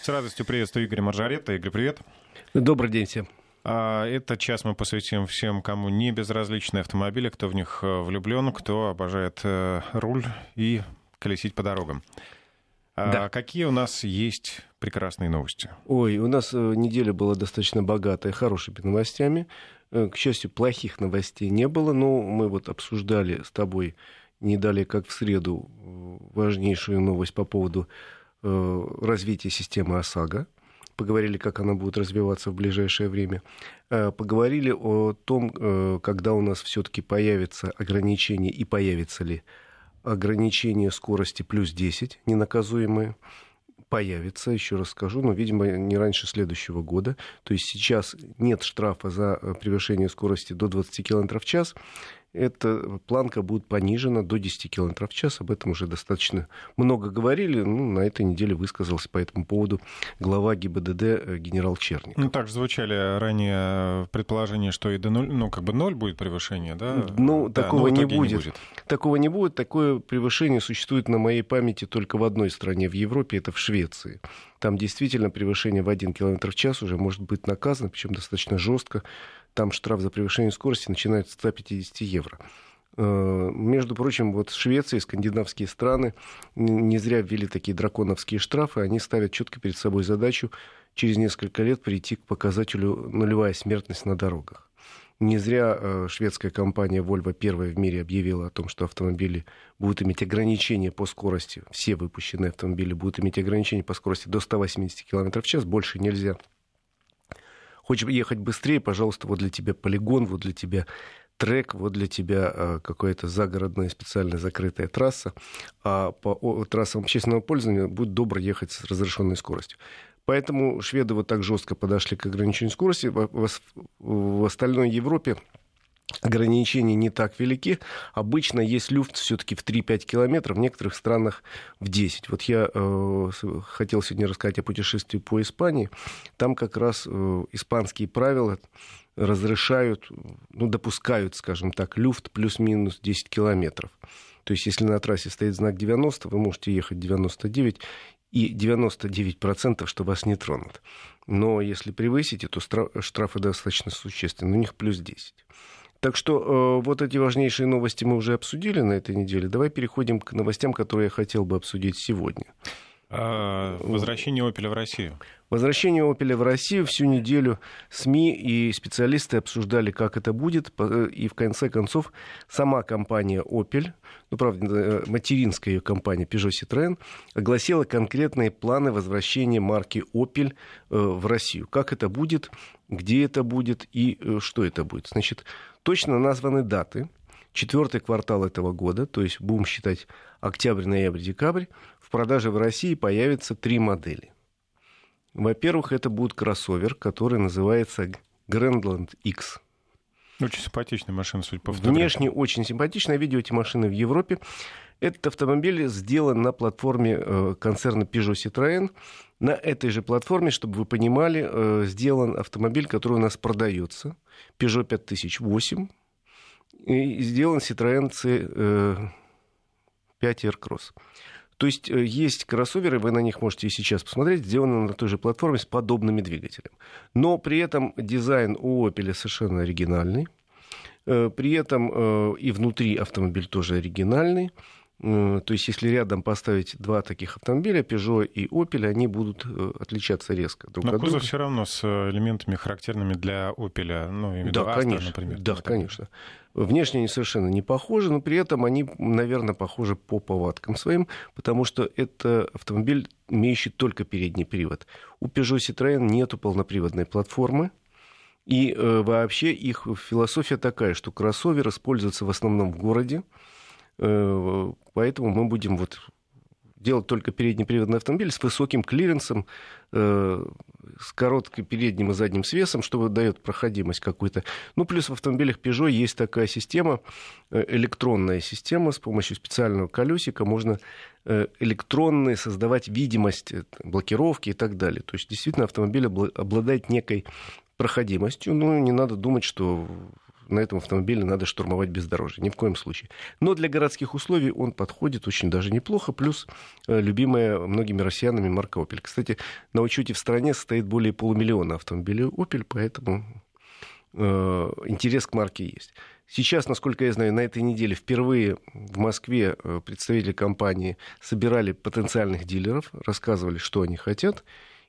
С радостью приветствую Игоря Маржарета. Игорь, привет. Добрый день всем. А, этот час мы посвятим всем, кому не безразличны автомобили, кто в них э, влюблен, кто обожает э, руль и колесить по дорогам. А да. Какие у нас есть прекрасные новости? Ой, у нас э, неделя была достаточно богатая хорошими новостями. К счастью, плохих новостей не было, но мы вот обсуждали с тобой не далее, как в среду, важнейшую новость по поводу развития системы ОСАГО. Поговорили, как она будет развиваться в ближайшее время, э, поговорили о том, э, когда у нас все-таки появится ограничение и появится ли ограничение скорости плюс 10 ненаказуемые. Появится, еще раз скажу, но, видимо, не раньше следующего года. То есть сейчас нет штрафа за э, превышение скорости до 20 км в час эта планка будет понижена до 10 км в час. Об этом уже достаточно много говорили. Ну, на этой неделе высказался по этому поводу глава ГИБДД э, генерал Черник. Ну, также звучали ранее предположения, что и до нуль, ну, как бы ноль будет превышение, да? Ну, да, такого не будет. не будет. Такого не будет. Такое превышение существует на моей памяти только в одной стране в Европе, это в Швеции. Там действительно превышение в 1 км в час уже может быть наказано, причем достаточно жестко там штраф за превышение скорости начинается с 150 евро. Э, между прочим, вот Швеция и скандинавские страны не зря ввели такие драконовские штрафы. Они ставят четко перед собой задачу через несколько лет прийти к показателю нулевая смертность на дорогах. Не зря э, шведская компания Volvo первая в мире объявила о том, что автомобили будут иметь ограничения по скорости. Все выпущенные автомобили будут иметь ограничения по скорости до 180 км в час. Больше нельзя. Хочешь ехать быстрее, пожалуйста, вот для тебя полигон, вот для тебя трек, вот для тебя а, какая-то загородная специальная закрытая трасса, а по трассам общественного пользования будет добро ехать с разрешенной скоростью. Поэтому шведы вот так жестко подошли к ограничению скорости. В остальной Европе ограничения не так велики. Обычно есть люфт все-таки в 3-5 километров, в некоторых странах в 10. Вот я э, хотел сегодня рассказать о путешествии по Испании. Там как раз э, испанские правила разрешают, ну, допускают, скажем так, люфт плюс-минус 10 километров. То есть, если на трассе стоит знак 90, вы можете ехать 99, и 99%, что вас не тронут. Но если превысите, то штрафы достаточно существенны. У них плюс 10. Так что э, вот эти важнейшие новости мы уже обсудили на этой неделе. Давай переходим к новостям, которые я хотел бы обсудить сегодня. А, возвращение Опеля в Россию. Возвращение Опеля в Россию всю неделю СМИ и специалисты обсуждали, как это будет, и в конце концов сама компания Opel, ну, правда, э, материнская ее компания Peugeot Citroën, огласила конкретные планы возвращения марки Opel э, в Россию. Как это будет, где это будет и э, что это будет. Значит, точно названы даты. Четвертый квартал этого года, то есть будем считать октябрь, ноябрь, декабрь, в продаже в России появится три модели. Во-первых, это будет кроссовер, который называется Grandland X. Очень симпатичная машина, судя по фотографии. Внешне очень симпатичная. Видео эти машины в Европе. Этот автомобиль сделан на платформе э, концерна Peugeot Citroën. На этой же платформе, чтобы вы понимали, э, сделан автомобиль, который у нас продается. Peugeot 5008. И сделан Citroën C5 Aircross. То есть э, есть кроссоверы, вы на них можете и сейчас посмотреть, сделаны на той же платформе с подобными двигателями. Но при этом дизайн у Opel совершенно оригинальный. Э, при этом э, и внутри автомобиль тоже оригинальный. То есть, если рядом поставить два таких автомобиля, Peugeot и Opel, они будут отличаться резко друг Но от кузов все равно с элементами, характерными для Opel, ну, я да, Astra, конечно, например. Да, конечно. Внешне они совершенно не похожи, но при этом они, наверное, похожи по повадкам своим, потому что это автомобиль, имеющий только передний привод. У Peugeot Citroën нету полноприводной платформы, и э, вообще их философия такая, что кроссовер используется в основном в городе, э, поэтому мы будем вот делать только переднеприводный автомобиль с высоким клиренсом, э, с коротким передним и задним свесом, что дает проходимость какую-то. Ну, плюс в автомобилях Peugeot есть такая система, э, электронная система, с помощью специального колесика можно э, электронные создавать видимость э, блокировки и так далее. То есть, действительно, автомобиль обладает некой проходимостью. Ну, не надо думать, что на этом автомобиле надо штурмовать бездорожье. Ни в коем случае. Но для городских условий он подходит очень даже неплохо. Плюс э, любимая многими россиянами марка Opel. Кстати, на учете в стране состоит более полумиллиона автомобилей Opel, поэтому э, интерес к марке есть. Сейчас, насколько я знаю, на этой неделе впервые в Москве э, представители компании собирали потенциальных дилеров, рассказывали, что они хотят,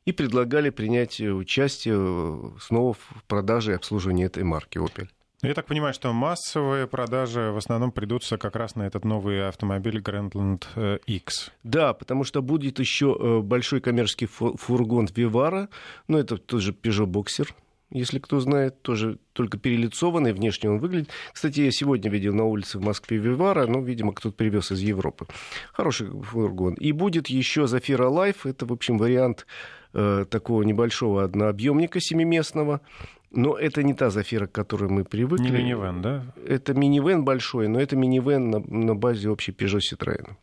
и предлагали принять участие снова в продаже и обслуживании этой марки Opel. Я так понимаю, что массовые продажи в основном придутся как раз на этот новый автомобиль Grandland э, X. Да, потому что будет еще большой коммерческий фургон Vivaro, ну это тоже Peugeot Boxer, если кто знает, тоже только перелицованный, внешне он выглядит. Кстати, я сегодня видел на улице в Москве Vivaro, ну, видимо, кто-то привез из Европы. Хороший фургон. И будет еще Zafira Life, это, в общем, вариант э, такого небольшого однообъемника семиместного. Но это не та Zafira, к которой мы привыкли. Не минивэн, да? Это минивэн большой, но это минивэн на, на базе общей Peugeot Citroën.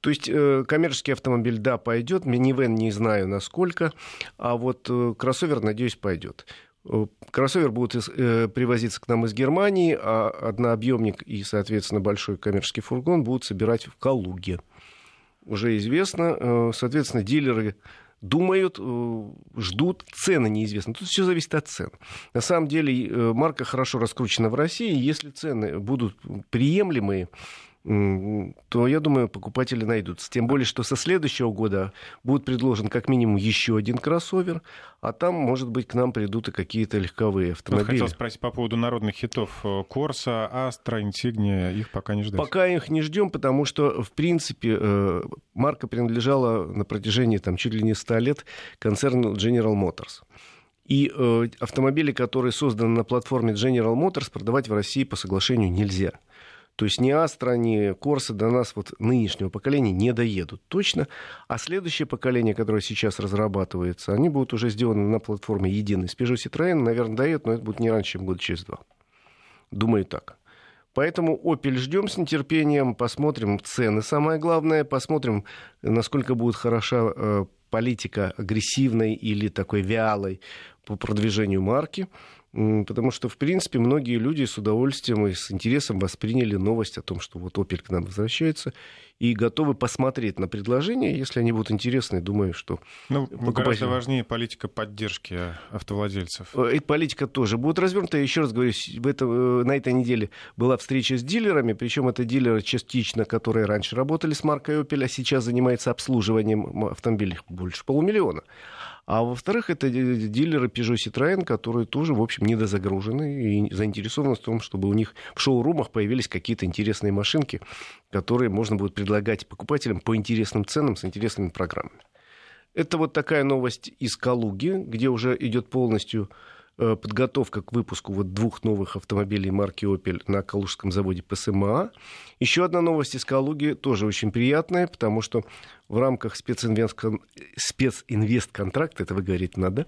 То есть э, коммерческий автомобиль, да, пойдет, минивэн не знаю насколько, а вот э, кроссовер, надеюсь, пойдет. Э, кроссовер будет привозиться к нам из Германии, а однообъемник и, соответственно, большой коммерческий фургон будут собирать в Калуге. Уже известно, соответственно, дилеры думают, ждут, цены неизвестны. Тут все зависит от цен. На самом деле марка хорошо раскручена в России. Если цены будут приемлемые, то, я думаю, покупатели найдутся. Тем более, что со следующего года будет предложен как минимум еще один кроссовер, а там, может быть, к нам придут и какие-то легковые автомобили. хотел спросить по поводу народных хитов. Корса, Астра, Инсигния, их пока не ждем. Пока их не ждем, потому что, в принципе, э, марка принадлежала на протяжении там, чуть ли не 100 лет концерну General Motors. И э, автомобили, которые созданы на платформе General Motors, продавать в России по соглашению нельзя. То есть ни Астра, ни Корса до нас вот нынешнего поколения не доедут точно. А следующее поколение, которое сейчас разрабатывается, они будут уже сделаны на платформе единой. С Peugeot Citroën, наверное, дает, но это будет не раньше, чем года через два. Думаю так. Поэтому Opel ждем с нетерпением, посмотрим цены, самое главное, посмотрим, насколько будет хороша э, политика агрессивной или такой вялой по продвижению марки потому что, в принципе, многие люди с удовольствием и с интересом восприняли новость о том, что вот Opel к нам возвращается, и готовы посмотреть на предложения, если они будут интересны. Думаю, что... Ну, покупатель... гораздо важнее политика поддержки автовладельцев. Э, эта политика тоже будет развернута. Еще раз говорю, в этом, э, на этой неделе была встреча с дилерами, причем это дилеры частично, которые раньше работали с маркой Opel, а сейчас занимаются обслуживанием автомобилей больше полумиллиона. А во-вторых, это дилеры Peugeot Citroën, которые тоже, в общем, недозагружены и заинтересованы в том, чтобы у них в шоу-румах появились какие-то интересные машинки, которые можно будет предлагать покупателям по интересным ценам с интересными программами. Это вот такая новость из Калуги, где уже идет полностью подготовка к выпуску вот двух новых автомобилей марки Opel на Калужском заводе ПСМА. Еще одна новость из Калуги, тоже очень приятная, потому что в рамках специнвест-контракта, это вы говорить надо,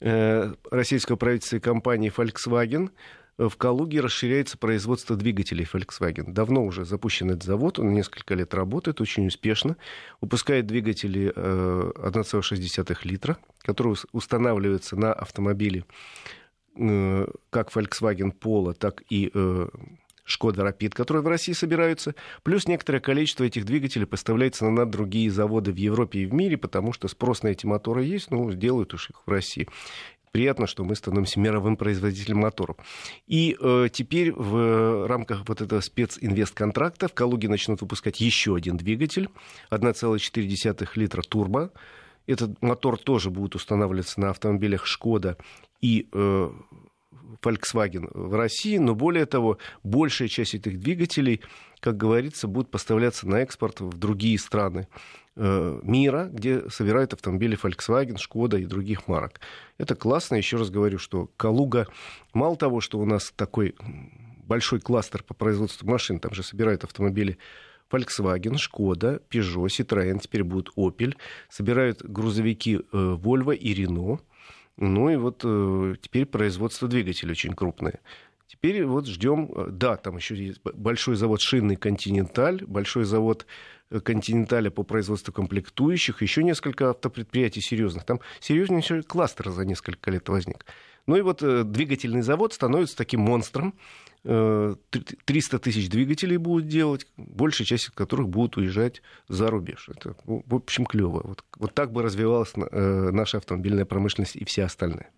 э, российского правительства и компании Volkswagen в Калуге расширяется производство двигателей Volkswagen. Давно уже запущен этот завод, он несколько лет работает, очень успешно. Выпускает двигатели 1,6 э, литра, которые устанавливаются на автомобиле э, как Volkswagen Polo, так и Шкода Рапид, которые в России собираются, плюс некоторое количество этих двигателей поставляется на другие заводы в Европе и в мире, потому что спрос на эти моторы есть, ну, делают уж их в России приятно, что мы становимся мировым производителем моторов. И э, теперь в рамках вот этого специнвестконтракта в Калуге начнут выпускать еще один двигатель, 1,4 литра турбо. Этот мотор тоже будет устанавливаться на автомобилях Шкода и э, Volkswagen в России, но более того, большая часть этих двигателей, как говорится, будет поставляться на экспорт в другие страны. Э, мира, где собирают автомобили Volkswagen, Шкода и других марок. Это классно. Еще раз говорю, что Калуга, мало того, что у нас такой большой кластер по производству машин, там же собирают автомобили Volkswagen, Шкода, Peugeot, Citroën, теперь будет Opel, собирают грузовики э, Volvo и Renault. Ну и вот э, теперь производство двигателей очень крупное. Теперь вот ждем, да, там еще есть большой завод шинный Континенталь, большой завод Континенталя по производству комплектующих, еще несколько автопредприятий серьезных. Там серьезнейший кластер за несколько лет возник. Ну и вот э, двигательный завод становится таким монстром. 300 э, тысяч двигателей будут делать, большая часть из которых будут уезжать за рубеж. Это, в общем, клево. Вот, вот так бы развивалась э, наша автомобильная промышленность и все остальные.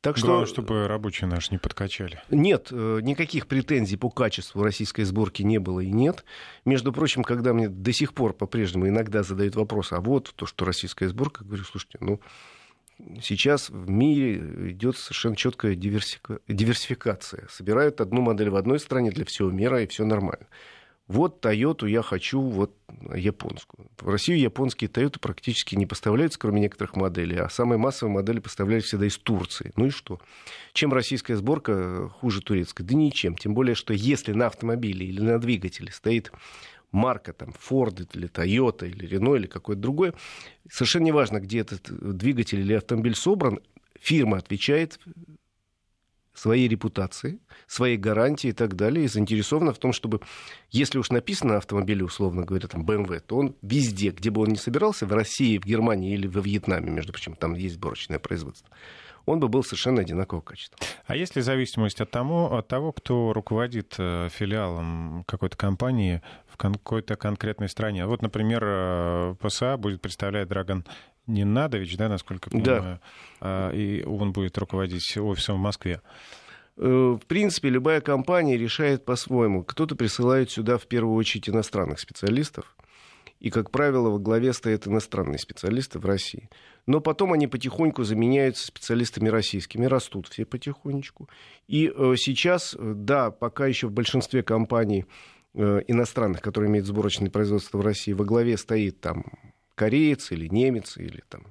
Так что... Главное, чтобы рабочие наши не подкачали. Нет, никаких претензий по качеству российской сборки не было и нет. Между прочим, когда мне до сих пор по-прежнему иногда задают вопрос, а вот то, что российская сборка, говорю, слушайте, ну, сейчас в мире идет совершенно четкая диверсификация. Собирают одну модель в одной стране для всего мира, и все нормально. Вот Toyota я хочу, вот японскую. В Россию японские Toyota практически не поставляются, кроме некоторых моделей, а самые массовые модели поставляются всегда из Турции. Ну и что? Чем российская сборка хуже турецкой? Да ничем. Тем более, что если на автомобиле или на двигателе стоит марка, там, Ford или Toyota или Renault или какой-то другой, совершенно неважно, где этот двигатель или автомобиль собран, фирма отвечает своей репутации, своей гарантии и так далее, и заинтересована в том, чтобы, если уж написано на автомобиле, условно говоря, там BMW, то он везде, где бы он ни собирался, в России, в Германии или во Вьетнаме, между прочим, там есть сборочное производство, он бы был совершенно одинакового качества. А есть ли зависимость от того, от того кто руководит э, филиалом какой-то компании в какой-то конкретной стране? Вот, например, э, ПСА будет представлять Драгон Ненадович, да, насколько я понимаю, да. и он будет руководить офисом в Москве. Э, в принципе, любая компания решает по-своему. Кто-то присылает сюда в первую очередь иностранных специалистов, и, как правило, во главе стоят иностранные специалисты в России. Но потом они потихоньку заменяются специалистами российскими, растут все потихонечку. И э, сейчас, да, пока еще в большинстве компаний э, иностранных, которые имеют сборочное производство в России, во главе стоит там кореец или немец или там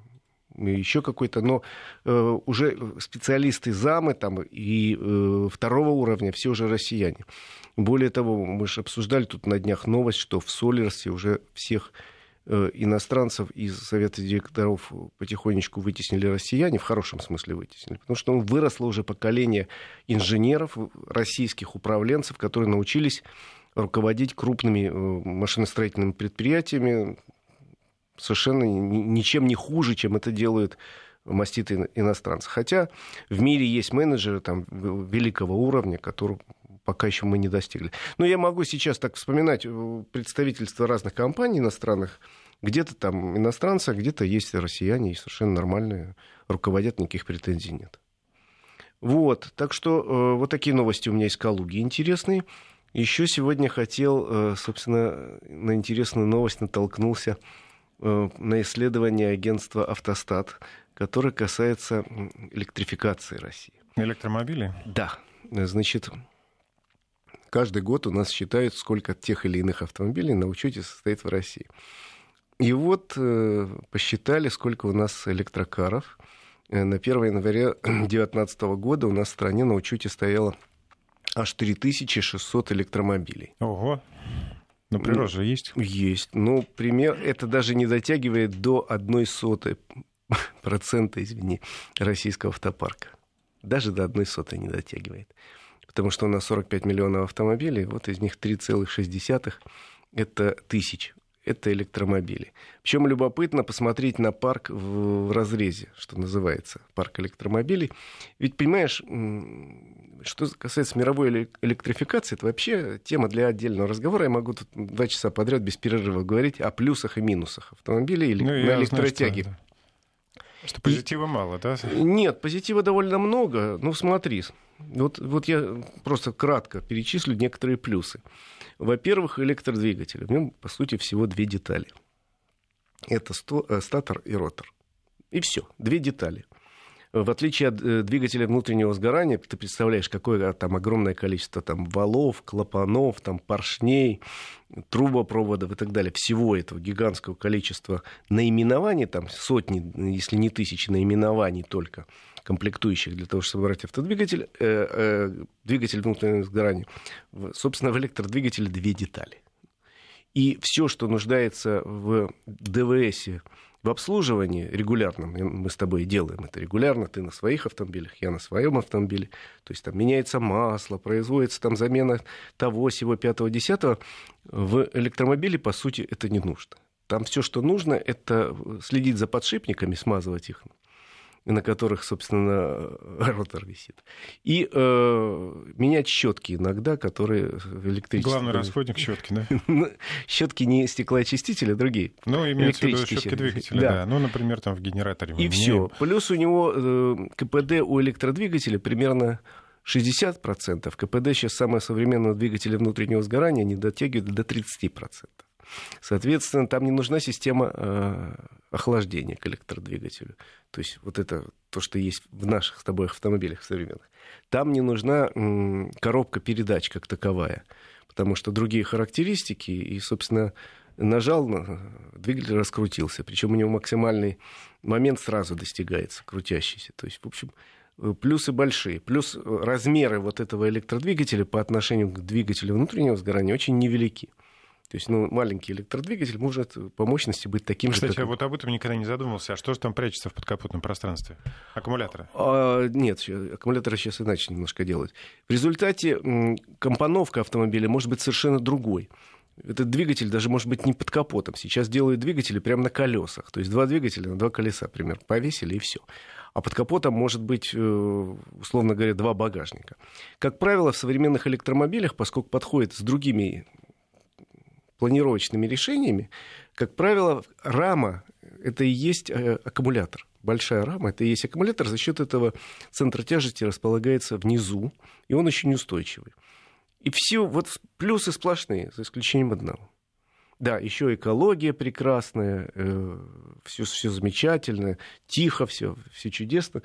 еще какой-то, но э, уже специалисты замы там и э, второго уровня все уже россияне. Более того, мы же обсуждали тут на днях новость, что в Солерсе уже всех э, иностранцев из совета директоров потихонечку вытеснили россияне, в хорошем смысле вытеснили, потому что выросло уже поколение инженеров, российских управленцев, которые научились руководить крупными э, машиностроительными предприятиями, совершенно ничем не хуже, чем это делают маститые иностранцы. Хотя в мире есть менеджеры там, великого уровня, которых пока еще мы не достигли. Но я могу сейчас так вспоминать э, представительства разных компаний иностранных, где-то там иностранцы, а где-то есть россияне, и совершенно нормальные, руководят, никаких претензий нет. Вот, так что э, вот такие новости у меня из Калуги интересные. Еще сегодня хотел, э, собственно, на интересную новость натолкнулся на исследование агентства «Автостат», которое касается электрификации России. Электромобили? Да. Значит, каждый год у нас считают, сколько тех или иных автомобилей на учете состоит в России. И вот э, посчитали, сколько у нас электрокаров. Э, на 1 января 2019 года у нас в стране на учете стояло аж 3600 электромобилей. Ого! Но прирост же есть? Есть. Ну, пример, это даже не дотягивает до одной сотой процента, извини, российского автопарка. Даже до одной сотой не дотягивает. Потому что у нас 45 миллионов автомобилей, вот из них 3,6 это тысяч это электромобили. Причем любопытно посмотреть на парк в разрезе, что называется, парк электромобилей. Ведь, понимаешь, что касается мировой электрификации, это вообще тема для отдельного разговора. Я могу тут два часа подряд без перерыва говорить о плюсах и минусах автомобилей или ну, на электротяге. Знаю, что, что позитива и... мало, да? Нет, позитива довольно много. Ну, смотри, вот, вот я просто кратко перечислю некоторые плюсы. Во-первых, электродвигатель. В нем, по сути, всего две детали. Это сто, э, статор и ротор. И все, две детали. В отличие от э, двигателя внутреннего сгорания, ты представляешь, какое там огромное количество там, валов, клапанов, там, поршней, трубопроводов и так далее. Всего этого гигантского количества наименований, там сотни, если не тысячи наименований только – комплектующих для того, чтобы собрать автодвигатель, э, э, двигатель внутреннего сгорания. Собственно, в электродвигателе две детали. И все, что нуждается в ДВС, в обслуживании регулярном, мы с тобой делаем это регулярно, ты на своих автомобилях, я на своем автомобиле, то есть там меняется масло, производится там замена того, всего пятого, десятого, в электромобиле, по сути, это не нужно. Там все, что нужно, это следить за подшипниками, смазывать их, на которых, собственно, ротор висит. И э, менять щетки иногда, которые электрические. Главный расходник щетки, да? Ну, щетки не стеклоочистители, а другие. Ну, имеется в виду щетки двигателя, да. да. Ну, например, там в генераторе. И все. Плюс у него э, КПД у электродвигателя примерно 60%. КПД сейчас самого современного двигателя внутреннего сгорания не дотягивает до 30%. Соответственно, там не нужна система э, охлаждения к электродвигателю. То есть вот это то, что есть в наших с тобой автомобилях современных. Там не нужна коробка передач как таковая, потому что другие характеристики, и, собственно, нажал, двигатель раскрутился. Причем у него максимальный момент сразу достигается, крутящийся. То есть, в общем, плюсы большие. Плюс размеры вот этого электродвигателя по отношению к двигателю внутреннего сгорания очень невелики. То есть, ну, маленький электродвигатель может по мощности быть таким Кстати, же. Кстати, как... вот об этом никогда не задумывался. А что же там прячется в подкапотном пространстве? Аккумуляторы? А, нет, аккумуляторы сейчас иначе немножко делают. В результате компоновка автомобиля может быть совершенно другой. Этот двигатель даже может быть не под капотом. Сейчас делают двигатели прямо на колесах. То есть два двигателя на два колеса, примерно, повесили и все. А под капотом может быть, э, условно говоря, два багажника. Как правило, в современных электромобилях, поскольку подходит с другими планировочными решениями, как правило, рама — это и есть э, аккумулятор. Большая рама — это и есть аккумулятор. За счет этого центр тяжести располагается внизу, и он очень устойчивый. И все вот плюсы сплошные, за исключением одного. Да, еще экология прекрасная, э, все, все замечательно, тихо, все, все чудесно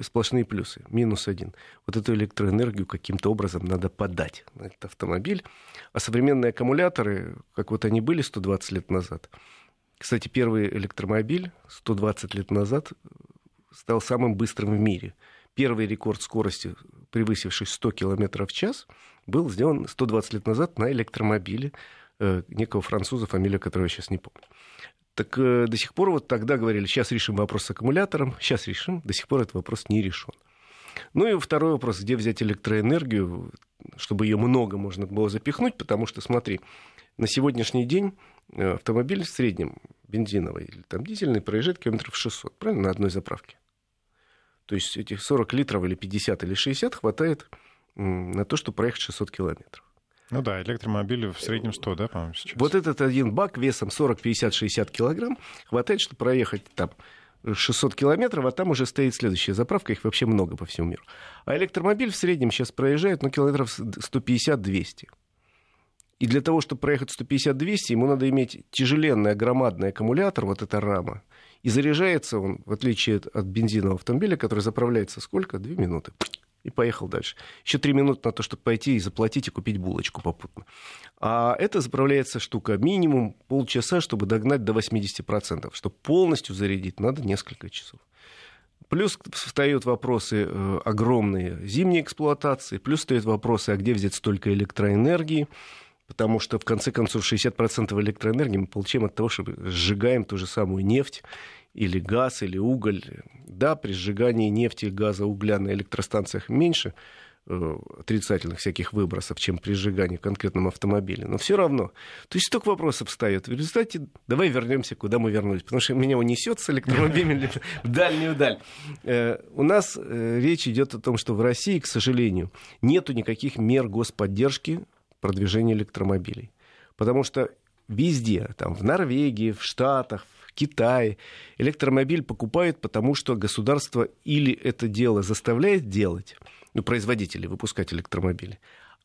сплошные плюсы. Минус один. Вот эту электроэнергию каким-то образом надо подать на этот автомобиль. А современные аккумуляторы, как вот они были 120 лет назад, кстати, первый электромобиль 120 лет назад стал самым быстрым в мире. Первый рекорд скорости, превысивший 100 км в час, был сделан 120 лет назад на электромобиле э, некого француза, фамилия которого я сейчас не помню. Так э, до сих пор вот тогда говорили, сейчас решим вопрос с аккумулятором, сейчас решим, до сих пор этот вопрос не решен. Ну и второй вопрос, где взять электроэнергию, чтобы ее много можно было запихнуть, потому что, смотри, на сегодняшний день э, автомобиль в среднем бензиновый или там дизельный проезжает километров 600, правильно, на одной заправке. То есть этих 40 литров или 50 или 60 хватает на то, чтобы проехать 600 километров. Ну да, электромобили в среднем 100, да, по-моему, сейчас. Вот этот один бак весом 40, 50, 60 килограмм хватает, чтобы проехать там 600 километров, а там уже стоит следующая заправка, их вообще много по всему миру. А электромобиль в среднем сейчас проезжает, ну, километров 150-200. И для того, чтобы проехать 150-200, ему надо иметь тяжеленный, громадный аккумулятор, вот эта рама. И заряжается он, в отличие от бензинового автомобиля, который заправляется сколько? Две минуты и поехал дальше. Еще три минуты на то, чтобы пойти и заплатить и купить булочку попутно. А это заправляется штука минимум полчаса, чтобы догнать до 80%. Чтобы полностью зарядить, надо несколько часов. Плюс встают вопросы э, огромные зимней эксплуатации, плюс встают вопросы, а где взять столько электроэнергии, потому что, в конце концов, 60% электроэнергии мы получаем от того, что сжигаем ту же самую нефть или газ, или уголь. Да, при сжигании нефти, газа, угля на электростанциях меньше э, отрицательных всяких выбросов, чем при сжигании в конкретном автомобиле. Но все равно. То есть столько вопросов встает. В результате давай вернемся, куда мы вернулись. Потому что меня унесет с электромобилем в дальнюю даль. Э, у нас э, речь идет о том, что в России, к сожалению, нету никаких мер господдержки продвижения электромобилей. Потому что везде, там, в Норвегии, в Штатах, Китай электромобиль покупают, потому что государство или это дело заставляет делать, ну, производители выпускать электромобили,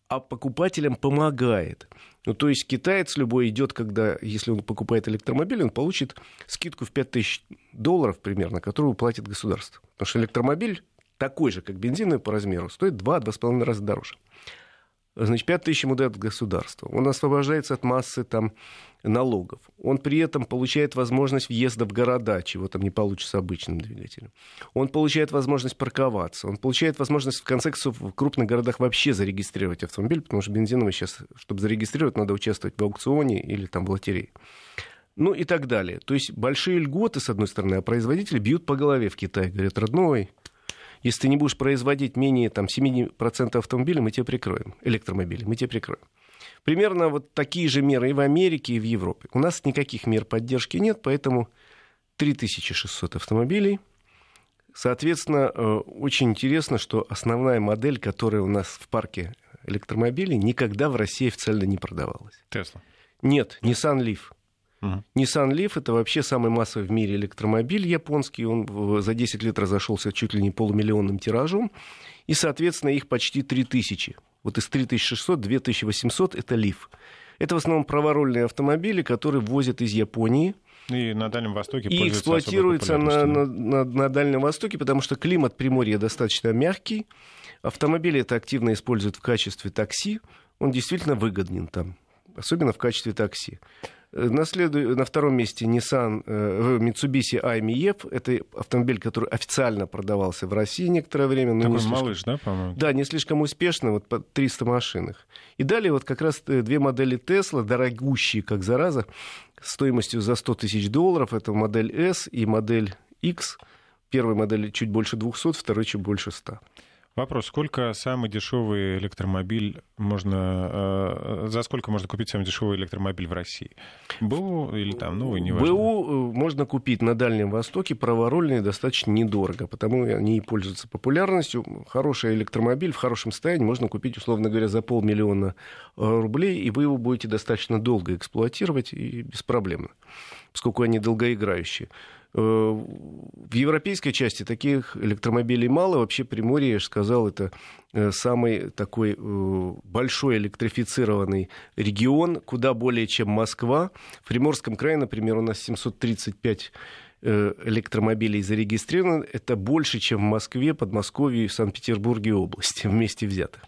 а покупателям помогает. Ну, то есть китаец любой идет, когда, если он покупает электромобиль, он получит скидку в 5000 долларов примерно, которую платит государство. Потому что электромобиль такой же, как бензиновый по размеру, стоит 2-2,5 раза дороже. Значит, 5 тысяч ему дает государство. Он освобождается от массы там, налогов. Он при этом получает возможность въезда в города, чего там не получится обычным двигателем. Он получает возможность парковаться. Он получает возможность, в конце концов, в крупных городах вообще зарегистрировать автомобиль, потому что бензиновый сейчас, чтобы зарегистрировать, надо участвовать в аукционе или там в лотерее. Ну и так далее. То есть большие льготы, с одной стороны, а производители бьют по голове в Китае. Говорят, родной, если ты не будешь производить менее там, 7% автомобилей, мы тебя прикроем, электромобилей, мы тебя прикроем. Примерно вот такие же меры и в Америке, и в Европе. У нас никаких мер поддержки нет, поэтому 3600 автомобилей Соответственно, очень интересно, что основная модель, которая у нас в парке электромобилей, никогда в России официально не продавалась. Тесла? Нет, Nissan Leaf. Uh-huh. Nissan Leaf это вообще самый массовый в мире электромобиль японский. Он за 10 лет разошелся чуть ли не полумиллионным тиражом. И, соответственно, их почти 3000. Вот из 3600 2800 это Leaf. Это в основном праворульные автомобили, которые возят из Японии. И на Дальнем Востоке И эксплуатируются на, на, на, на Дальнем Востоке, потому что климат Приморья достаточно мягкий. Автомобили это активно используют в качестве такси. Он действительно выгоден там, особенно в качестве такси. На, следу... на втором месте Nissan, э, Mitsubishi AMF. Это автомобиль, который официально продавался в России некоторое время. Но Такой слишком... малыш, да, по-моему? Да, не слишком успешно, вот по 300 машинах. И далее вот как раз э, две модели Tesla, дорогущие, как зараза, стоимостью за 100 тысяч долларов. Это модель S и модель X. Первая модель чуть больше 200, второй чуть больше 100. Вопрос, сколько самый дешевый электромобиль можно... Э, за сколько можно купить самый дешевый электромобиль в России? БУ или там новый, неважно? БУ э, можно купить на Дальнем Востоке, праворульные достаточно недорого, потому они и пользуются популярностью. Хороший электромобиль в хорошем состоянии можно купить, условно говоря, за полмиллиона э, рублей, и вы его будете достаточно долго эксплуатировать и беспроблемно, поскольку они долгоиграющие. Э, в европейской части таких электромобилей мало. Вообще Приморье, я же сказал, это э, самый такой э, большой электрифицированный регион, куда более, чем Москва. В Приморском крае, например, у нас 735 электромобилей зарегистрировано. Это больше, чем в Москве, Подмосковье и Санкт-Петербурге области вместе взятых.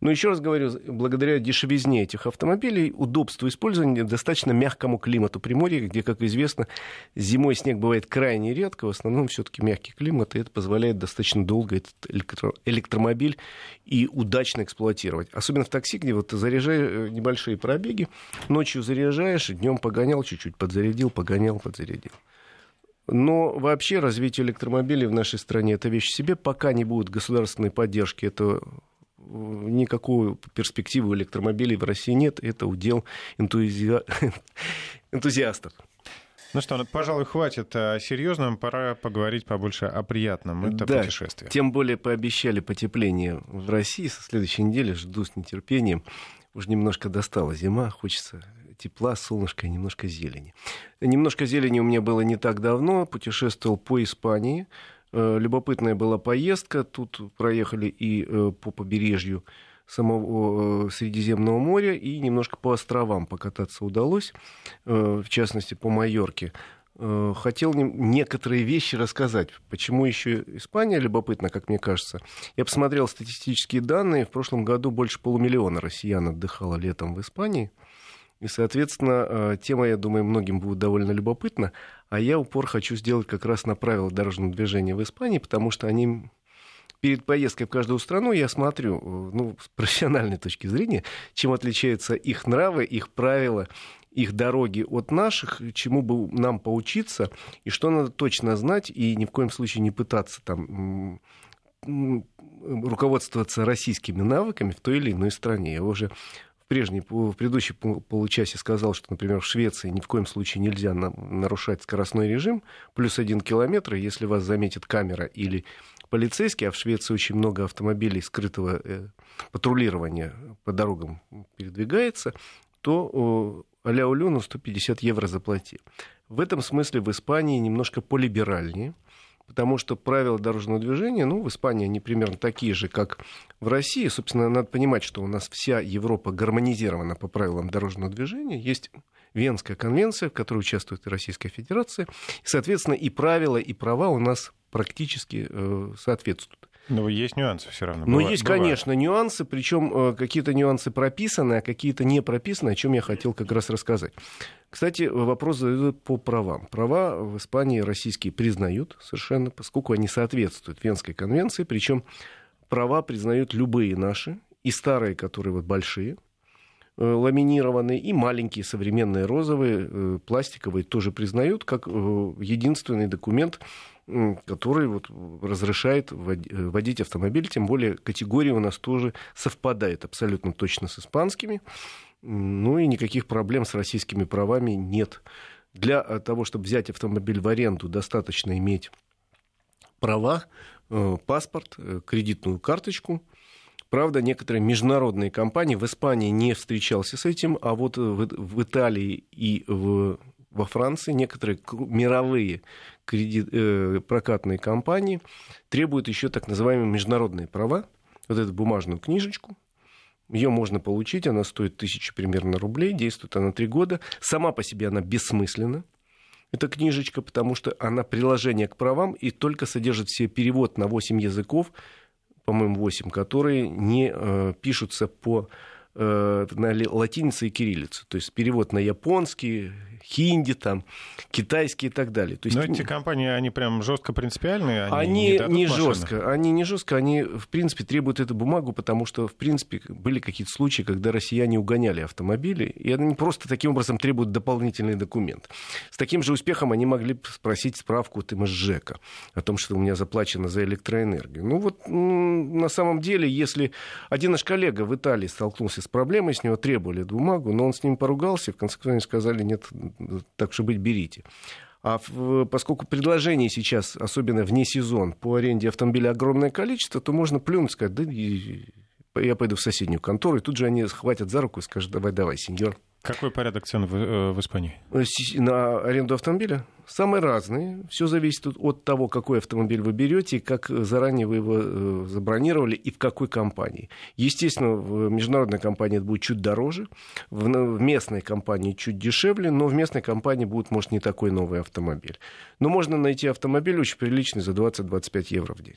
Но еще раз говорю, благодаря дешевизне этих автомобилей, удобству использования, достаточно мягкому климату Приморья, где, как известно, зимой снег бывает крайне редко, в основном все-таки мягкий климат, и это позволяет достаточно долго этот электро- электромобиль и удачно эксплуатировать. Особенно в такси, где вот заряжаешь э, небольшие пробеги, ночью заряжаешь, днем погонял чуть-чуть, подзарядил, погонял, подзарядил. Но вообще развитие электромобилей в нашей стране это вещь в себе. Пока не будет государственной поддержки, это никакой перспективы электромобилей в России нет. Это удел энтузи... энтузиастов. Ну что, ну, пожалуй, хватит о серьезном, пора поговорить побольше о приятном. Это да, путешествие. Тем более пообещали потепление в России со следующей недели. Жду с нетерпением. Уже немножко достала зима, хочется тепла, солнышка и немножко зелени. Немножко зелени у меня было не так давно. Путешествовал по Испании. Э, любопытная была поездка. Тут проехали и э, по побережью самого э, Средиземного моря и немножко по островам покататься удалось, в частности по Майорке. Хотел некоторые вещи рассказать. Почему еще Испания любопытна, как мне кажется. Я посмотрел статистические данные. В прошлом году больше полумиллиона россиян отдыхало летом в Испании. И, соответственно, тема, я думаю, многим будет довольно любопытна. А я упор хочу сделать как раз на правила дорожного движения в Испании, потому что они перед поездкой в каждую страну я смотрю, э, ну, с профессиональной точки зрения, чем отличаются их нравы, их правила, их дороги от наших, чему бы нам поучиться, и что надо точно знать, и ни в коем случае не пытаться там руководствоваться российскими навыками в той или иной стране. Я уже прежний, в предыдущей получасе сказал, что, например, в Швеции ни в коем случае нельзя нарушать скоростной режим, плюс один километр, если вас заметит камера или полицейский, а в Швеции очень много автомобилей скрытого э, патрулирования по дорогам передвигается, то э, а-ля Улюну 150 евро заплати. В этом смысле в Испании немножко полиберальнее – потому что правила дорожного движения, ну, в Испании они примерно такие же, как в России. Собственно, надо понимать, что у нас вся Европа гармонизирована по правилам дорожного движения. Есть Венская конвенция, в которой участвует и Российская Федерация. И, соответственно, и правила, и права у нас практически э, соответствуют. Но есть нюансы все равно. Ну, есть, бывает. конечно, нюансы, причем э, какие-то нюансы прописаны, а какие-то не прописаны, о чем я хотел как раз рассказать. Кстати, вопрос задают по правам. Права в Испании российские признают совершенно, поскольку они соответствуют Венской конвенции, причем права признают любые наши, и старые, которые вот большие, э, ламинированные, и маленькие современные розовые, э, пластиковые тоже признают как единственный документ, который вот разрешает водить автомобиль, тем более категория у нас тоже совпадает абсолютно точно с испанскими, ну и никаких проблем с российскими правами нет. Для того, чтобы взять автомобиль в аренду, достаточно иметь права, э, паспорт, э, кредитную карточку. Правда, некоторые международные компании, в Испании не встречался с этим, а вот в Италии и в, во Франции некоторые мировые кредит, э, прокатные компании требуют еще так называемые международные права, вот эту бумажную книжечку, ее можно получить, она стоит тысячу примерно рублей, действует она три года. Сама по себе она бессмысленна, эта книжечка, потому что она приложение к правам и только содержит все перевод на 8 языков, по-моему, 8, которые не э, пишутся по э, на латинице и кириллице. То есть перевод на японский, хинди, там, китайские и так далее. То есть, Но эти компании, они прям жестко принципиальные? Они, они не, не жестко. Они не жестко, они, в принципе, требуют эту бумагу, потому что, в принципе, были какие-то случаи, когда россияне угоняли автомобили, и они просто таким образом требуют дополнительный документ. С таким же успехом они могли спросить справку от МСЖЭКа о том, что у меня заплачено за электроэнергию. Ну вот, на самом деле, если один наш коллега в Италии столкнулся с проблемой, с него требовали эту бумагу, но он с ним поругался, и в конце концов сказали, нет, так что быть, берите. А поскольку предложений сейчас, особенно вне сезон, по аренде автомобиля огромное количество, то можно плюнуть, сказать, да я пойду в соседнюю контору, и тут же они схватят за руку и скажут, давай, давай, сеньор, какой порядок цен в, э, в Испании? Э, на аренду автомобиля? Самые разные. Все зависит от того, какой автомобиль вы берете, как заранее вы его э, забронировали и в какой компании. Естественно, в международной компании это будет чуть дороже, в местной компании чуть дешевле, но в местной компании будет, может, не такой новый автомобиль. Но можно найти автомобиль очень приличный за 20-25 евро в день.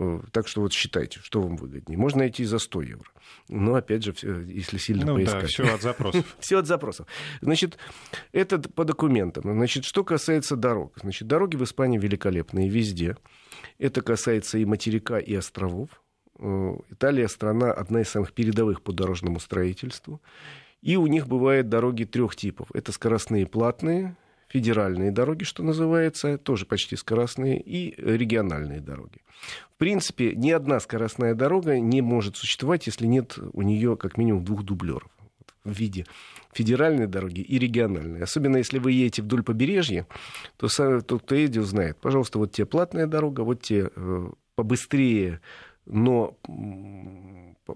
Э, так что вот считайте, что вам выгоднее. Можно найти за 100 евро. Но, опять же, если сильно ну, поискать. Да, все от запросов. все от запросов. Значит, это по документам. Значит, что касается дорог. Значит, дороги в Испании великолепные везде. Это касается и материка, и островов. Э, Италия страна одна из самых передовых по дорожному строительству. И у них бывают дороги трех типов. Это скоростные платные, федеральные дороги, что называется, тоже почти скоростные, и региональные дороги. В принципе, ни одна скоростная дорога не может существовать, если нет у нее как минимум двух дублеров в виде федеральной дороги и региональной. Особенно если вы едете вдоль побережья, то тот, кто ездил, знает. Пожалуйста, вот те платная дорога, вот те э, побыстрее, но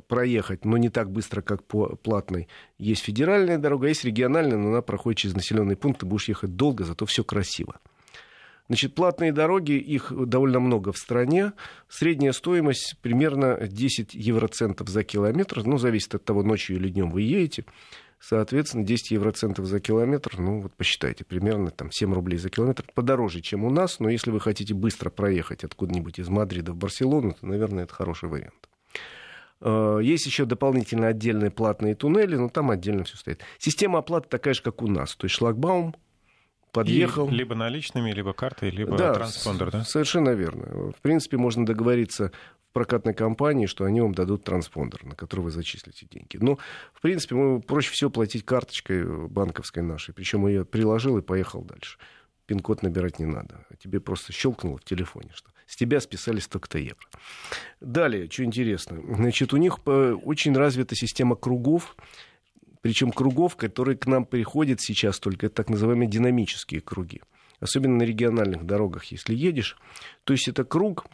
проехать, но не так быстро, как по платной. Есть федеральная дорога, есть региональная, но она проходит через населенные пункты, будешь ехать долго, зато все красиво. Значит, платные дороги, их довольно много в стране. Средняя стоимость примерно 10 евроцентов за километр. Ну, зависит от того, ночью или днем вы едете. Соответственно, 10 евроцентов за километр, ну, вот посчитайте, примерно там 7 рублей за километр. Подороже, чем у нас, но если вы хотите быстро проехать откуда-нибудь из Мадрида в Барселону, то, наверное, это хороший вариант. Э, есть еще дополнительно отдельные платные туннели, но там отдельно все стоит. Система оплаты такая же, как у нас. То есть шлагбаум, подъехал. И либо наличными, либо картой, либо да, транспондер, да? Совершенно верно. В принципе, можно договориться в прокатной компании, что они вам дадут транспондер, на который вы зачислите деньги. Но, в принципе, мы проще всего платить карточкой банковской нашей. Причем ее приложил и поехал дальше. Пин-код набирать не надо. А тебе просто щелкнуло в телефоне, что с тебя списали столько-то евро. Далее, что интересно. Значит, у них э, очень развита система кругов, причем кругов, которые к нам приходят сейчас только, это так называемые динамические круги. Особенно на региональных дорогах, если едешь. То есть это круг,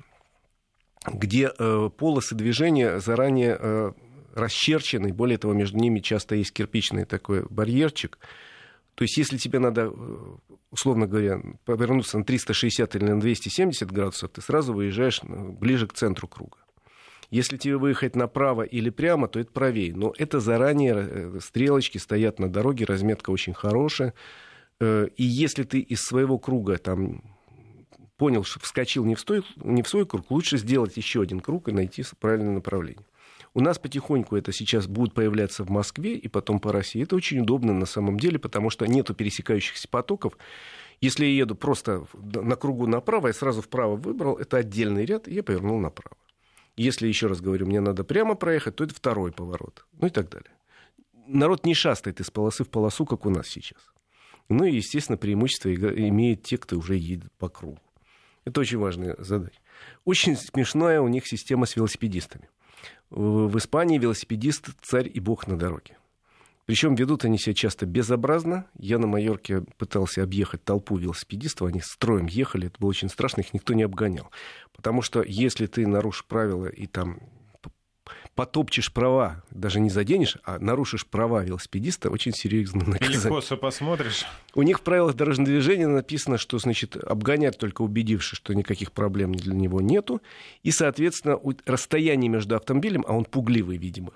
где э, полосы движения заранее э, расчерчены. Более того, между ними часто есть кирпичный такой барьерчик. То есть если тебе надо э, условно говоря, повернуться на 360 или на 270 градусов, ты сразу выезжаешь ближе к центру круга. Если тебе выехать направо или прямо, то это правее. Но это заранее э, стрелочки стоят на дороге, разметка очень хорошая. Э, и если ты из своего круга там понял, что вскочил не в, стой, не в свой круг, лучше сделать еще один круг и найти правильное направление. У нас потихоньку это сейчас будет появляться в Москве и потом по России. Это очень удобно на самом деле, потому что нету пересекающихся потоков. Если я еду просто на кругу направо, я сразу вправо выбрал, это отдельный ряд, и я повернул направо. Если, еще раз говорю, мне надо прямо проехать, то это второй поворот. Ну и так далее. Народ не шастает из полосы в полосу, как у нас сейчас. Ну и, естественно, преимущество имеют те, кто уже едет по кругу. Это очень важная задача. Очень смешная у них система с велосипедистами в Испании велосипедист царь и бог на дороге. Причем ведут они себя часто безобразно. Я на Майорке пытался объехать толпу велосипедистов, они строем ехали, это было очень страшно, их никто не обгонял. Потому что если ты нарушишь правила и там потопчешь права, даже не заденешь, а нарушишь права велосипедиста, очень серьезно наказание. Или косо посмотришь. У них в правилах дорожного движения написано, что, значит, обгонять только убедившись, что никаких проблем для него нету. И, соответственно, расстояние между автомобилем, а он пугливый, видимо,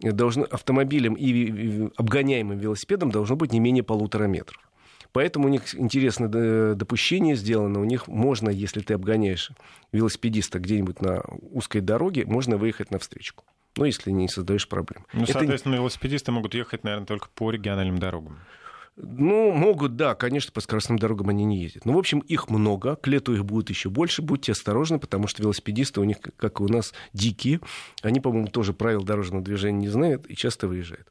должно, автомобилем и обгоняемым велосипедом должно быть не менее полутора метров. Поэтому у них интересное допущение сделано. У них можно, если ты обгоняешь велосипедиста где-нибудь на узкой дороге, можно выехать на встречку. Ну, если не создаешь проблем. Ну, Это... соответственно, велосипедисты могут ехать, наверное, только по региональным дорогам. Ну, могут, да, конечно, по скоростным дорогам они не ездят. Но, ну, в общем, их много, к лету их будет еще больше. Будьте осторожны, потому что велосипедисты у них, как и у нас, дикие. Они, по-моему, тоже правил дорожного движения не знают и часто выезжают.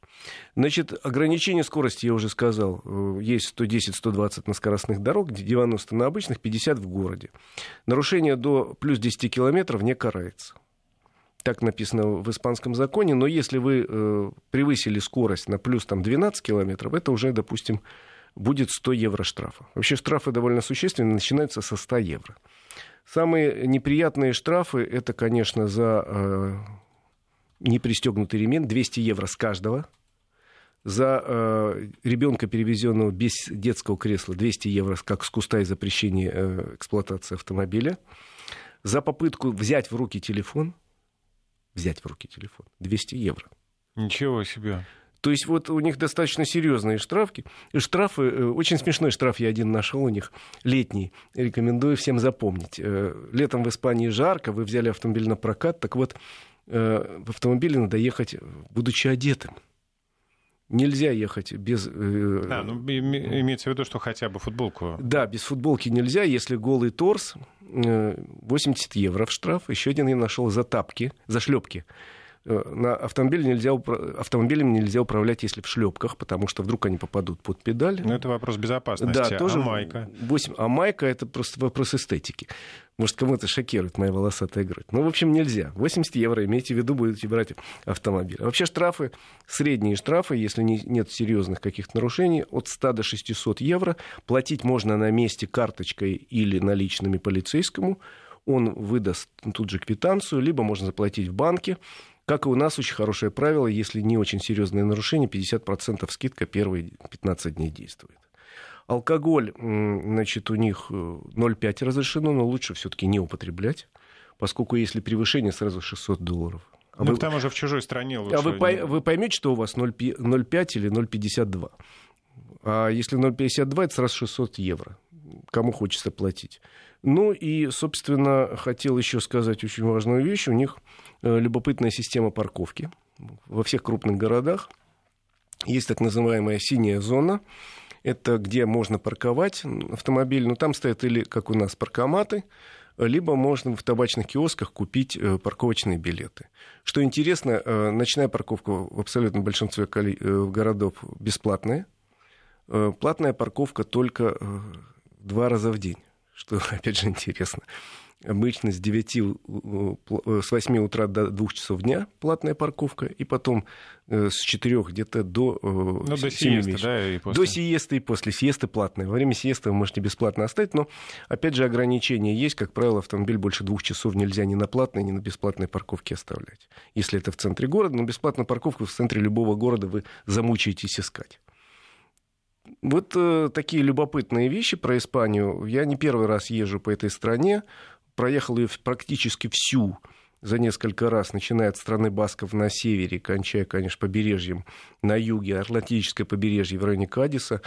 Значит, ограничение скорости, я уже сказал, э, есть 110-120 на скоростных дорогах, 90 на обычных, 50 в городе. Нарушение до плюс 10 километров не карается так написано в испанском законе, но если вы э, превысили скорость на плюс там, 12 километров, это уже, допустим, будет 100 евро штрафа. Вообще штрафы довольно существенные, начинаются со 100 евро. Самые неприятные штрафы, это, конечно, за э, непристегнутый ремень, 200 евро с каждого. За э, ребенка, перевезенного без детского кресла, 200 евро как с куста и запрещение э, эксплуатации автомобиля. За попытку взять в руки телефон – взять в руки телефон. 200 евро. Ничего себе. То есть вот у них достаточно серьезные штрафы. Штрафы, э, очень смешной штраф я один нашел у них, летний. Рекомендую всем запомнить. Э, летом в Испании жарко, вы взяли автомобиль на прокат, так вот э, в автомобиле надо ехать, будучи одетым. Нельзя ехать без... Да, ну, имеется в виду, что хотя бы футболку. Да, без футболки нельзя, если голый торс, 80 э, евро в штраф. Еще один я нашел за тапки, за шлепки. Э, на автомобиле нельзя, автомобилем нельзя управлять, если в шлепках, потому что вдруг они попадут под педаль. Ну, это вопрос безопасности. Да, а тоже майка? 8... А майка — это просто вопрос эстетики. Может, кому-то шокирует моя волосатая грудь. Ну, в общем, нельзя. 80 евро, имейте в виду, будете брать автомобиль. А вообще штрафы, средние штрафы, если не, нет серьезных каких-то нарушений, от 100 до 600 евро. Платить можно на месте карточкой или наличными полицейскому. Он выдаст тут же квитанцию, либо можно заплатить в банке. Как и у нас очень хорошее правило, если не очень серьезные нарушения, 50% скидка первые 15 дней действует. Алкоголь, значит, у них 0,5 э, разрешено, но лучше все-таки не употреблять, поскольку если превышение, сразу 600 долларов. А ну, вы... к тому же в чужой стране лучше. А вы, не... вы поймете, что у вас 0,5 или 0,52. А если 0,52, это сразу 600 евро. Кому хочется платить. Ну и, собственно, хотел еще сказать очень важную вещь. У них э, любопытная система парковки во всех крупных городах. Есть так называемая синяя зона. Это где можно парковать автомобиль. Но там стоят или, как у нас, паркоматы, либо можно в табачных киосках купить э, парковочные билеты. Что интересно, э, ночная парковка в абсолютном большинстве городов бесплатная. Платная парковка только два раза в день что, опять же, интересно. Обычно с 9, э, с 8 утра до 2 часов дня платная парковка, и потом э, с 4 где-то до э, ну, до сиесты, да, и после. До сиесты и после сиесты платная. Во время сиесты вы можете бесплатно оставить, но, опять же, ограничения есть. Как правило, автомобиль больше двух часов нельзя ни на платной, ни на бесплатной парковке оставлять. Если это в центре города, но бесплатную парковку в центре любого города вы замучаетесь искать. Вот э, такие любопытные вещи про Испанию. Я не первый раз езжу по этой стране. Проехал ее практически всю за несколько раз, начиная от страны Басков на севере, кончая, конечно, побережьем на юге, Атлантическое побережье в районе Кадиса,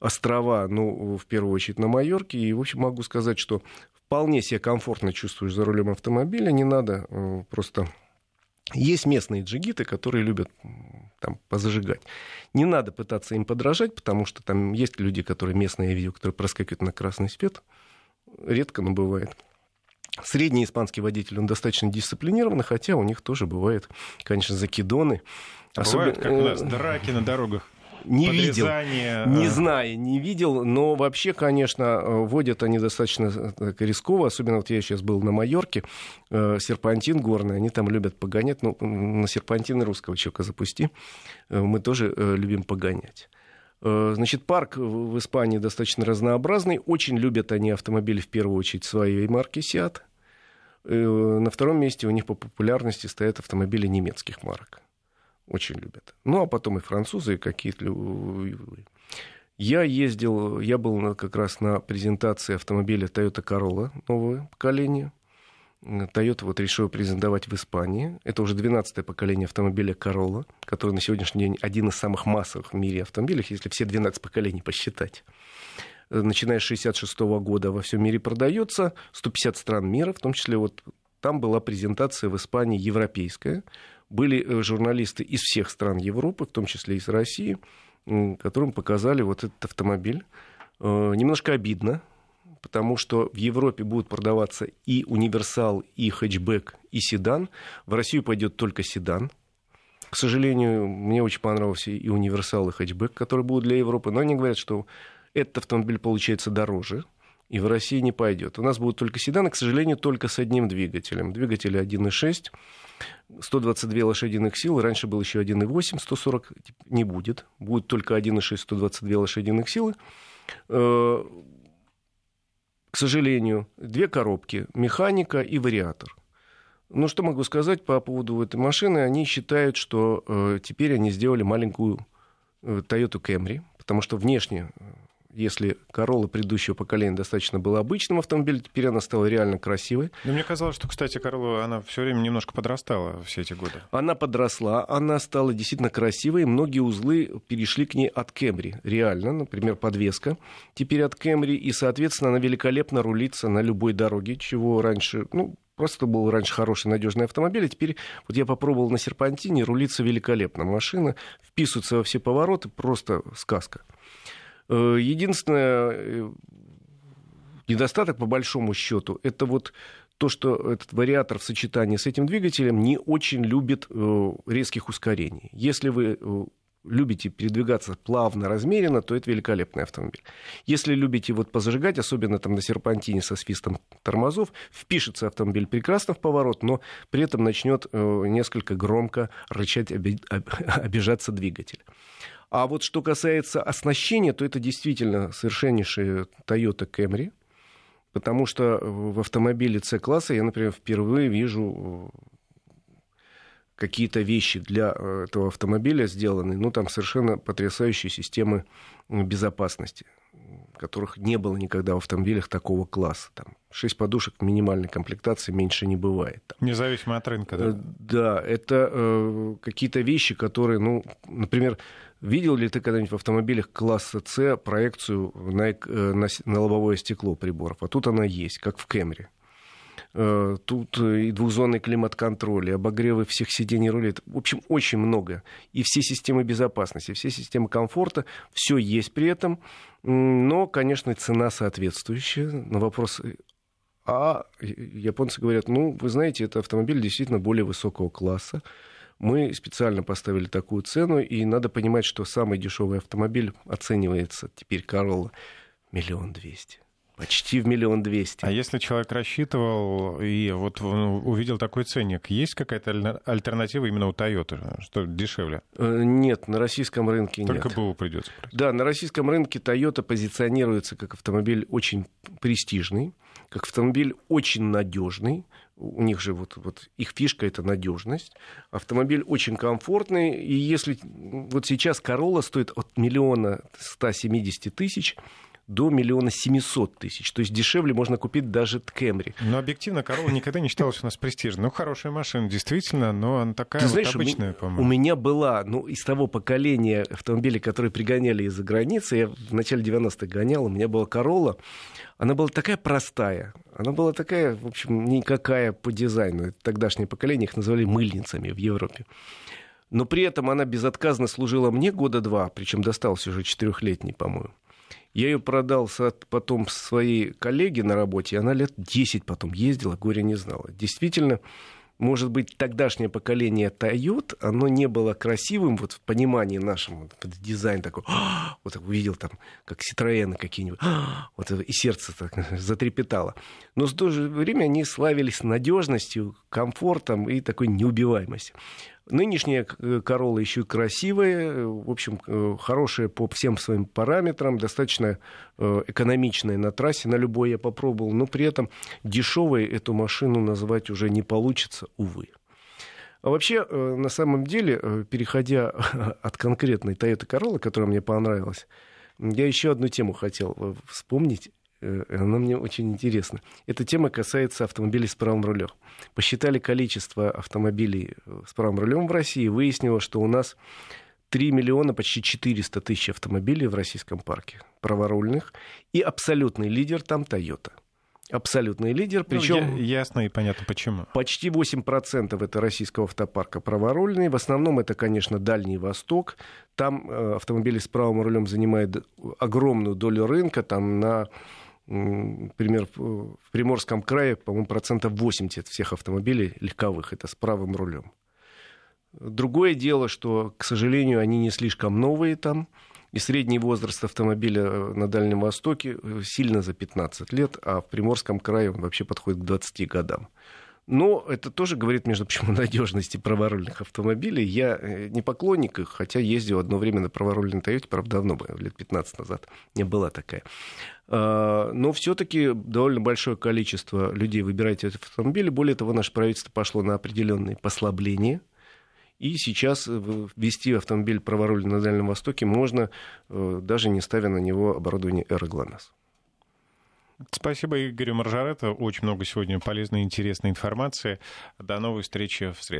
острова, ну, в первую очередь, на Майорке. И, в общем, могу сказать, что вполне себя комфортно чувствуешь за рулем автомобиля, не надо э, просто есть местные джигиты, которые любят там, позажигать. Не надо пытаться им подражать, потому что там есть люди, которые местные, я видел, которые проскакивают на красный свет. Редко, но бывает. Средний испанский водитель, он достаточно дисциплинированный, хотя у них тоже бывает, конечно, закидоны. Особенно... как у нас, драки на дорогах. Не видел, не зная, не видел, но вообще, конечно, водят они достаточно рисково, особенно вот я сейчас был на Майорке, серпантин горный, они там любят погонять, ну, на серпантин русского человека запусти, мы тоже любим погонять. Значит, парк в Испании достаточно разнообразный. Очень любят они автомобили, в первую очередь, своей марки Seat. На втором месте у них по популярности стоят автомобили немецких марок очень любят. Ну, а потом и французы, и какие-то... Я ездил, я был как раз на презентации автомобиля Toyota Corolla нового поколения. Toyota вот решила презентовать в Испании. Это уже 12-е поколение автомобиля Corolla, который на сегодняшний день один из самых массовых в мире автомобилей, если все 12 поколений посчитать. Начиная с 66 года во всем мире продается, 150 стран мира, в том числе вот там была презентация в Испании европейская, были э, журналисты из всех стран Европы, в том числе из России, которым показали вот этот автомобиль. Э, немножко обидно, потому что в Европе будут продаваться и универсал, и хэтчбэк, и седан. В Россию пойдет только седан. К сожалению, мне очень понравился и универсал, и хэтчбэк, которые будут для Европы. Но они говорят, что этот автомобиль получается дороже, и в России не пойдет. У нас будут только седаны, к сожалению, только с одним двигателем. Двигатель 1.6 122 лошадиных силы, раньше был еще 1,8, 140 не будет, будет только 1,6, 122 лошадиных силы. Э, к сожалению, две коробки, механика и вариатор. Ну, что могу сказать по поводу этой машины? Они считают, что э, теперь они сделали маленькую э, Toyota Camry, потому что внешне если Королла предыдущего поколения достаточно была обычным автомобилем, теперь она стала реально красивой. Но мне казалось, что, кстати, Королла, она все время немножко подрастала все эти годы. Она подросла, она стала действительно красивой. Многие узлы перешли к ней от Кемри. Реально, например, подвеска теперь от Кемри. И, соответственно, она великолепно рулится на любой дороге, чего раньше, ну, просто был раньше хороший надежный автомобиль, а теперь вот я попробовал на серпантине, рулиться великолепно. Машина вписывается во все повороты, просто сказка. Э, единственное, э, недостаток, по большому счету, это вот то, что этот вариатор в сочетании с этим двигателем не очень любит э, резких ускорений. Если вы любите передвигаться плавно, размеренно, то это великолепный автомобиль. Если любите вот позажигать, особенно там на серпантине со свистом тормозов, впишется автомобиль прекрасно в поворот, но при этом начнет несколько громко рычать, обижаться двигатель. А вот что касается оснащения, то это действительно совершеннейшая Toyota Camry, потому что в автомобиле C-класса я, например, впервые вижу э, какие-то вещи для э, этого автомобиля сделаны, ну, там совершенно потрясающие системы безопасности которых не было никогда в автомобилях такого класса. Там шесть подушек минимальной комплектации меньше не бывает. Там. Независимо от рынка, да? Э, да, это э, какие-то вещи, которые, ну, например, видел ли ты когда-нибудь в автомобилях класса С проекцию на, э, на, на лобовое стекло приборов? А тут она есть, как в Кемри. Э, тут и двухзонный климат-контроль, и обогревы всех сидений рулей. В общем, очень много. И все системы безопасности, все системы комфорта, все есть при этом. Но, конечно, цена соответствующая. На вопрос а японцы говорят, ну, вы знаете, это автомобиль действительно более высокого класса. Мы специально поставили такую цену, и надо понимать, что самый дешевый автомобиль оценивается теперь Corolla миллион двести. Почти в миллион двести. А если человек рассчитывал и вот увидел такой ценник, есть какая-то альтернатива именно у Toyota, что дешевле? Э, нет, на российском рынке Только нет. Только БУ придется. Да, на российском рынке Toyota позиционируется как автомобиль очень престижный, как автомобиль очень надежный. У них же вот, вот их фишка это надежность. Автомобиль очень комфортный. И если вот сейчас Corolla стоит от миллиона 170 тысяч, до миллиона семисот тысяч. То есть дешевле можно купить даже Кемри. Но объективно Королла никогда не считалась у нас престижной. Ну, хорошая машина, действительно, но она такая Ты вот знаешь, обычная, по-моему. У меня была, ну, из того поколения автомобилей, которые пригоняли из-за границы, я в начале 90-х гонял, у меня была Королла. Она была такая простая, она была такая, в общем, никакая по дизайну. Тогдашнее поколение их называли мыльницами в Европе. Но при этом она безотказно служила мне года два, причем достался уже четырехлетний, по-моему. Я ее продал потом своей коллеге на работе, она лет 10 потом ездила, горе не знала. Действительно, может быть, тогдашнее поколение Toyota, оно не было красивым вот в понимании нашем. Вот, дизайн такой, вот так увидел там, как Citroёны какие-нибудь, вот и сердце так затрепетало. Но в то же время они славились надежностью, комфортом и такой неубиваемостью. Нынешняя Королла еще красивая, в общем, э, хорошая по всем своим параметрам, достаточно э, экономичная на трассе, на любой я попробовал, но при этом дешевой эту машину назвать уже не получится, увы. А вообще, э, на самом деле, переходя от конкретной Toyota Corolla, которая мне понравилась, я еще одну тему хотел вспомнить. Э, она мне очень интересна. Эта тема касается автомобилей с правым рулем. Посчитали количество автомобилей э, с правым рулем в России выяснилось, что у нас 3 миллиона, почти 400 тысяч автомобилей в российском парке праворульных. И абсолютный лидер там Toyota. Абсолютный лидер, причем... Ну, ясно и понятно почему. Почти 8% это российского автопарка праворульный. В основном это, конечно, Дальний Восток. Там э, автомобили с правым рулем занимают огромную долю рынка. Там на например, в Приморском крае, по-моему, процентов 80 всех автомобилей легковых, это с правым рулем. Другое дело, что, к сожалению, они не слишком новые там, и средний возраст автомобиля э, на Дальнем Востоке э, сильно за 15 лет, а в Приморском крае он вообще подходит к 20 годам. Но это тоже говорит, между прочим, о надежности праворульных автомобилей. Я э, не поклонник их, хотя ездил одно время на праворульной Тойоте, правда, давно, лет 15 назад. Не была такая. А, но все-таки довольно большое количество людей выбирает эти автомобили. Более того, наше правительство пошло на определенные послабления. И сейчас э, ввести автомобиль праворульный на Дальнем Востоке можно, э, даже не ставя на него оборудование «Эра ГЛОНАСС». Спасибо Игорю Маржаретто. Очень много сегодня полезной и интересной информации. До новой встречи в среду.